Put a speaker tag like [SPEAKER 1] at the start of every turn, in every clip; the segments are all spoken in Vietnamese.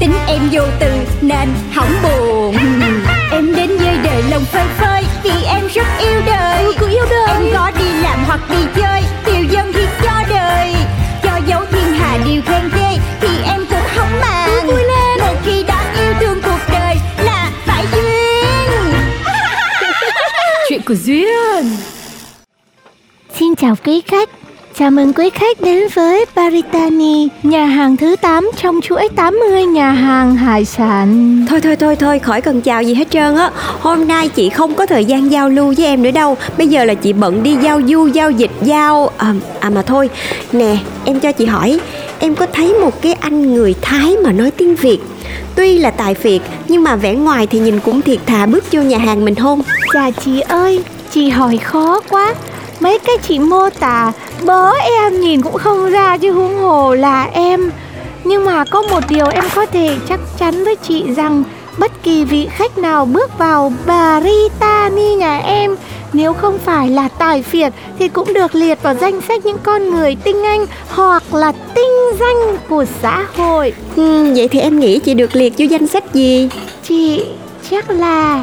[SPEAKER 1] Tính em vô từ Nên hỏng buồn Em đến với đời lòng phơi phới Vì em rất yêu đời
[SPEAKER 2] Ừ, cứ yêu đời.
[SPEAKER 1] Em có đi làm hoặc đi chơi Tiêu dân thì cho đời Cho dấu thiên hà điều khen ghê Thì em cũng không màng
[SPEAKER 2] vui lên.
[SPEAKER 1] Một khi đã yêu thương cuộc đời Là phải duyên
[SPEAKER 2] Chuyện của Duyên
[SPEAKER 3] Xin chào quý khách. Chào mừng quý khách đến với Baritani, nhà hàng thứ 8 trong chuỗi 80 nhà hàng hải sản.
[SPEAKER 4] Thôi thôi thôi thôi khỏi cần chào gì hết trơn á. Hôm nay chị không có thời gian giao lưu với em nữa đâu. Bây giờ là chị bận đi giao du, giao dịch, giao À, à mà thôi. Nè em cho chị hỏi Em có thấy một cái anh người Thái mà nói tiếng Việt? Tuy là tài Việt Nhưng mà vẻ ngoài thì nhìn cũng thiệt thà bước vô nhà hàng mình không?
[SPEAKER 3] Dạ chị ơi, chị hỏi khó quá. Mấy cái chị mô tả bố em nhìn cũng không ra chứ huống hồ là em. Nhưng mà có một điều em có thể chắc chắn với chị rằng bất kỳ vị khách nào bước vào Baritani nhà em nếu không phải là tài phiệt thì cũng được liệt vào danh sách những con người tinh anh hoặc là tinh danh của xã hội.
[SPEAKER 4] ừ, Vậy thì em nghĩ chị được liệt vô danh sách gì
[SPEAKER 3] Chị chắc là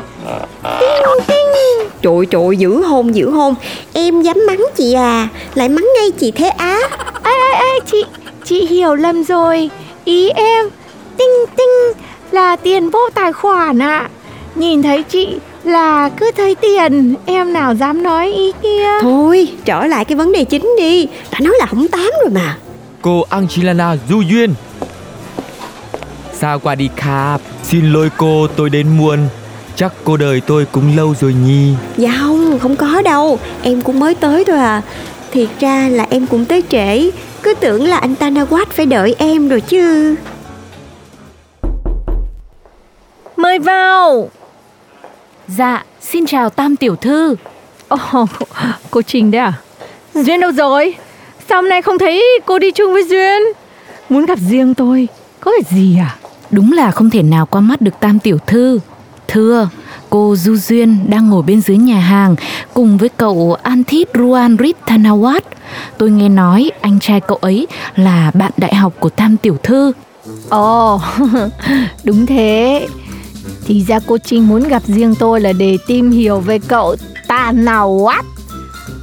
[SPEAKER 4] Trời trời giữ hôn giữ hôn. Em dám mắng chị à? Lại mắng ngay chị Thế Á?
[SPEAKER 3] Ê ê ê chị Chị hiểu lầm rồi. Ý em Tinh tinh là tiền vô tài khoản ạ. Nhìn thấy chị là cứ thấy tiền Em nào dám nói ý kia?
[SPEAKER 4] Thôi trở lại cái vấn đề chính đi. Đã nói là không tám rồi mà.
[SPEAKER 5] Cô Angelina Du Duyên. Sao qua đi khap Xin lỗi cô tôi đến muộn Chắc cô đời tôi cũng lâu rồi nhi
[SPEAKER 4] Dạ không, không có đâu. Em cũng mới tới thôi à. Thiệt ra là em cũng tới trễ. Cứ tưởng là anh Tanawat phải đợi em rồi chứ.
[SPEAKER 3] Mời vào.
[SPEAKER 2] Dạ xin chào Tam Tiểu Thư.
[SPEAKER 3] Ồ, cô Trình đấy à? Duyên đâu rồi? Sao hôm nay không thấy cô đi chung với Duyên? Muốn gặp riêng tôi Có việc gì à?
[SPEAKER 2] Đúng là không thể nào qua mắt được Tam Tiểu Thư Thưa, cô Du Duyên đang ngồi bên dưới nhà hàng cùng với cậu Anthit Ruanrit Thanawat. Tôi nghe nói anh trai cậu ấy là bạn đại học của Tam Tiểu Thư.
[SPEAKER 3] Ồ, đúng thế. Thì ra cô Trinh muốn gặp riêng tôi là để tìm hiểu về cậu quá.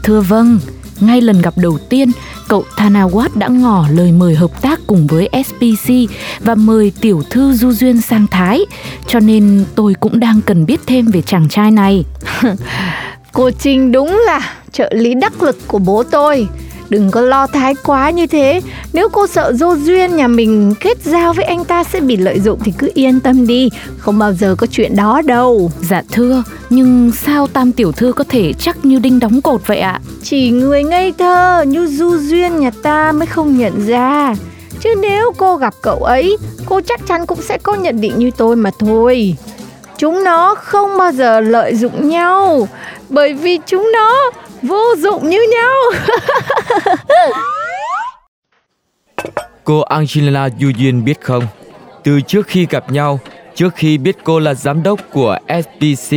[SPEAKER 2] Thưa vâng, ngay lần gặp đầu tiên, cậu Thanawat đã ngỏ lời mời hợp tác cùng với SPC và mời tiểu thư Du Duyên sang Thái, cho nên tôi cũng đang cần biết thêm về chàng trai này.
[SPEAKER 3] Cô Trinh đúng là trợ lý đắc lực của bố tôi. Đừng có lo thái quá như thế. Nếu cô sợ dô duyên nhà mình kết giao với anh ta sẽ bị lợi dụng Thì cứ yên tâm đi. Không bao giờ có chuyện đó đâu.
[SPEAKER 2] Dạ thưa, nhưng sao Tam tiểu thư có thể chắc như đinh đóng cột vậy ạ?
[SPEAKER 3] Chỉ người ngây thơ như du duyên nhà ta mới không nhận ra. Chứ nếu cô gặp cậu ấy Cô chắc chắn cũng sẽ có nhận định như tôi mà thôi. Chúng nó không bao giờ lợi dụng nhau. Bởi vì chúng nó vô dụng như nhau.
[SPEAKER 5] Cô Angelina Duyên biết không? Từ trước khi gặp nhau Trước khi biết cô là giám đốc của SPC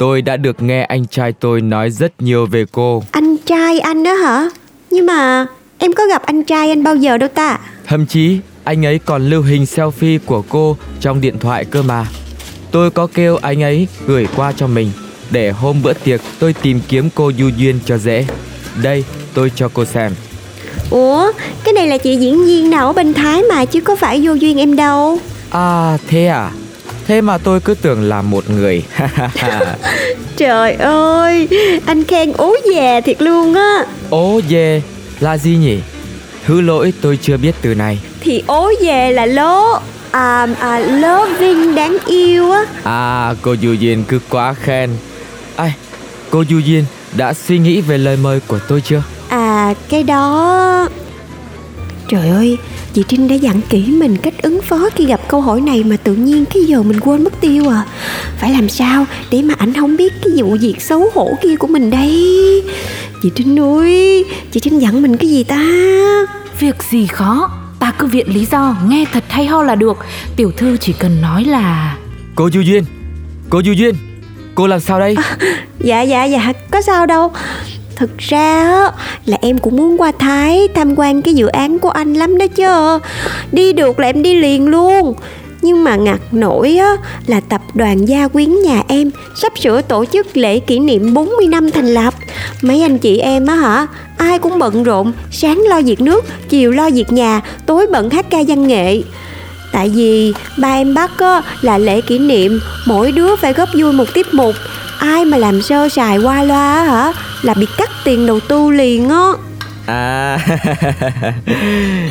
[SPEAKER 5] Tôi đã được nghe anh trai tôi nói rất nhiều về cô.
[SPEAKER 4] Anh trai anh đó hả? Nhưng mà em có gặp anh trai anh bao giờ đâu ta?
[SPEAKER 5] Thậm chí anh ấy còn lưu hình selfie của cô trong điện thoại cơ mà. Tôi có kêu anh ấy gửi qua cho mình Để hôm bữa tiệc tôi tìm kiếm cô Du Duyên cho dễ. Đây tôi cho cô xem.
[SPEAKER 4] Ủa cái này là chị diễn viên nào ở bên Thái mà Chứ có phải vô duyên em đâu?
[SPEAKER 5] À thế à? Thế mà tôi cứ tưởng là một người.
[SPEAKER 4] Trời ơi Anh khen ố già thiệt luôn á.
[SPEAKER 5] Ố dê là gì nhỉ? Thứ lỗi tôi chưa biết từ này
[SPEAKER 4] Thì ố về là lố À, à loving đáng yêu á.
[SPEAKER 5] À cô Du Duyên cứ quá khen Ai Cô Du Duyên đã suy nghĩ về lời mời của tôi chưa
[SPEAKER 4] À cái đó Trời ơi, chị Trinh đã dặn kỹ mình cách ứng phó khi gặp câu hỏi này mà tự nhiên cái giờ mình quên mất tiêu à. Phải làm sao để mà ảnh không biết cái vụ việc xấu hổ kia của mình đây. Chị Trinh ơi, chị Trinh dặn mình cái gì ta?
[SPEAKER 2] Việc gì khó Ta cứ viện lý do nghe thật hay ho là được Tiểu thư chỉ cần nói là
[SPEAKER 5] Cô Du Duyên Cô Du Duyên Cô làm sao đây à,
[SPEAKER 4] Dạ dạ dạ có sao đâu Thực ra á, là em cũng muốn qua Thái tham quan cái dự án của anh lắm đó chứ Đi được là em đi liền luôn nhưng mà ngặt nổi á, là tập đoàn gia quyến nhà em sắp sửa tổ chức lễ kỷ niệm 40 năm thành lập. Mấy anh chị em á hả, ai cũng bận rộn, sáng lo việc nước, chiều lo việc nhà, tối bận hát ca văn nghệ. Tại vì ba em bắt á, là lễ kỷ niệm, mỗi đứa phải góp vui một tiết mục. Ai mà làm sơ sài qua loa á hả, là bị cắt tiền đầu tư liền á.
[SPEAKER 5] À.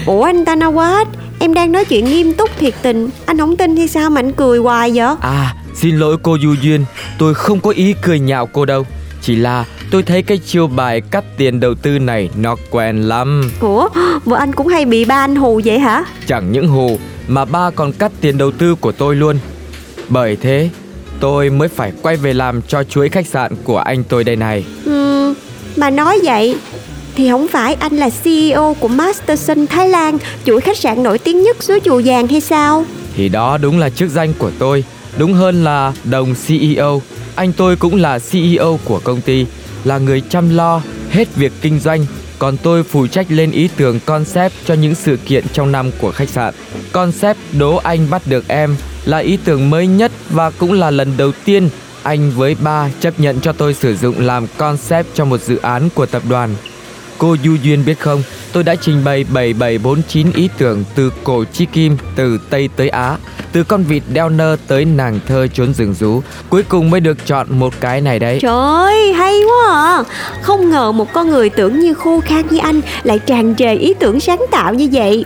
[SPEAKER 4] Ủa anh Tanawat Em đang nói chuyện nghiêm túc thiệt tình. Anh không tin hay sao mà anh cười hoài vậy?
[SPEAKER 5] À xin lỗi cô Du Duyên Tôi không có ý cười nhạo cô đâu Chỉ là tôi thấy cái chiêu bài cắt tiền đầu tư này nó quen lắm.
[SPEAKER 4] Ủa? Vợ anh cũng hay bị ba anh hù vậy hả?
[SPEAKER 5] Chẳng những hù mà ba còn cắt tiền đầu tư của tôi luôn. Bởi thế tôi mới phải quay về làm cho chuỗi khách sạn của anh tôi đây này.
[SPEAKER 4] Ừ, Mà nói vậy thì không phải anh là CEO của Masterson Thái Lan, chuỗi khách sạn nổi tiếng nhất xứ Chùa Vàng hay sao?
[SPEAKER 5] Thì đó đúng là chức danh của tôi, đúng hơn là đồng CEO. Anh tôi cũng là CEO của công ty, là người chăm lo hết việc kinh doanh, còn tôi phụ trách lên ý tưởng concept cho những sự kiện trong năm của khách sạn. Concept Đố Anh bắt được em là ý tưởng mới nhất và cũng là lần đầu tiên anh với ba chấp nhận cho tôi sử dụng làm concept cho một dự án của tập đoàn. Cô Du Duyên biết không, tôi đã trình bày 7749 ý tưởng từ cổ chi kim, từ Tây tới Á, từ con vịt đeo nơ tới nàng thơ trốn rừng rú. Cuối cùng mới được chọn một cái này đấy.
[SPEAKER 4] Trời ơi, hay quá à. Không ngờ một con người tưởng như khô khan như anh lại tràn trề ý tưởng sáng tạo như vậy.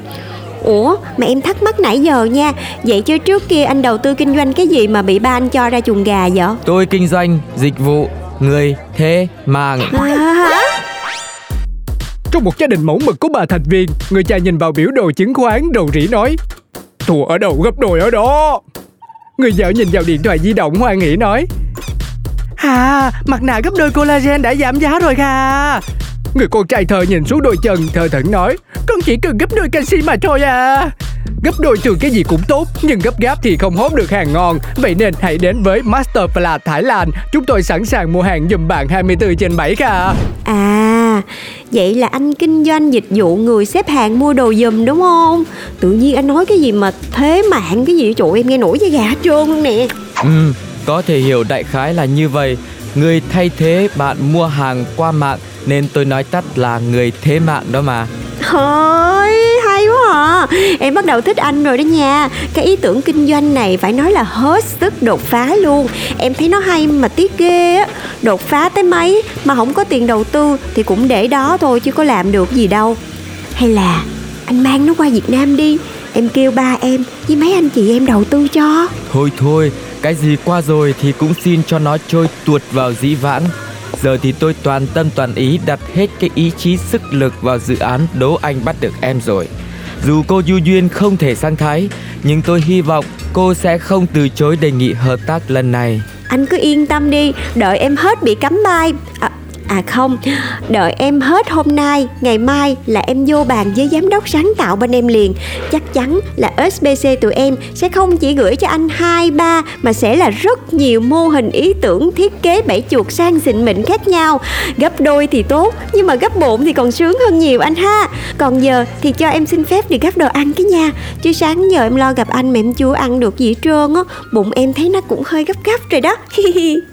[SPEAKER 4] Ủa mà em thắc mắc nãy giờ nha Vậy chứ trước kia anh đầu tư kinh doanh cái gì mà bị ba anh cho ra chuồng gà vậy
[SPEAKER 5] Tôi kinh doanh, dịch vụ, người, thế, mạng
[SPEAKER 4] à?
[SPEAKER 6] Trong một gia đình mẫu mực có ba thành viên, người cha nhìn vào biểu đồ chứng khoán đầu rỉ nói Thua ở đâu gấp đôi ở đó. Người vợ nhìn vào điện thoại di động hoan hỉ nói À, mặt nạ gấp đôi collagen đã giảm giá rồi kha Người con trai thờ nhìn xuống đôi chân thờ thẫn nói Con chỉ cần gấp đôi canxi mà thôi à. Gấp đôi thường cái gì cũng tốt Nhưng gấp gáp thì không hốt được hàng ngon. Vậy nên hãy đến với Master Flat Thái Lan. Chúng tôi sẵn sàng mua hàng giùm bạn 24 trên 7 kha.
[SPEAKER 4] À Vậy là anh kinh doanh dịch vụ người xếp hàng mua đồ giùm đúng không? Tự nhiên anh nói cái gì mà thế mạng cái gì Trời em nghe nổi da gà hết trơn luôn nè.
[SPEAKER 5] Ừ, có thể hiểu đại khái là như vậy. Người thay thế bạn mua hàng qua mạng Nên tôi nói tắt là người thế mạng đó mà.
[SPEAKER 4] Thôi hay quá à. Em bắt đầu thích anh rồi đó nha. Cái ý tưởng kinh doanh này phải nói là hết sức đột phá luôn. Em thấy nó hay mà tiếc ghê á. Đột phá tới mấy mà không có tiền đầu tư Thì cũng để đó thôi chứ có làm được gì đâu. Hay là anh mang nó qua Việt Nam đi. Em kêu ba em với mấy anh chị em đầu tư cho.
[SPEAKER 5] Thôi thôi, cái gì qua rồi thì cũng xin cho nó trôi tuột vào dĩ vãng. Giờ thì tôi toàn tâm toàn ý đặt hết cái ý chí sức lực vào dự án Đố Anh bắt được em rồi. Dù cô Du Duyên không thể sang Thái, nhưng tôi hy vọng cô sẽ không từ chối đề nghị hợp tác lần này.
[SPEAKER 4] Anh cứ yên tâm đi, đợi em hết bị cấm bay. À, À không, đợi em hết hôm nay, ngày mai là em vô bàn với giám đốc sáng tạo bên em liền. Chắc chắn là SBC tụi em sẽ không chỉ gửi cho anh hai ba mà sẽ là rất nhiều mô hình ý tưởng thiết kế bảy chuột sang xịn mịn khác nhau. Gấp đôi thì tốt, nhưng mà gấp bộn thì còn sướng hơn nhiều anh ha. Còn giờ thì cho em xin phép đi gấp đồ ăn cái nha. Chứ sáng giờ em lo gặp anh mà em chưa ăn được gì trơn á, bụng em thấy nó cũng hơi gấp gấp rồi đó.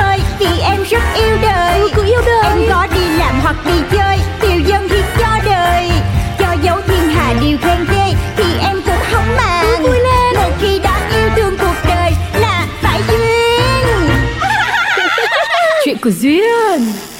[SPEAKER 3] Gusto.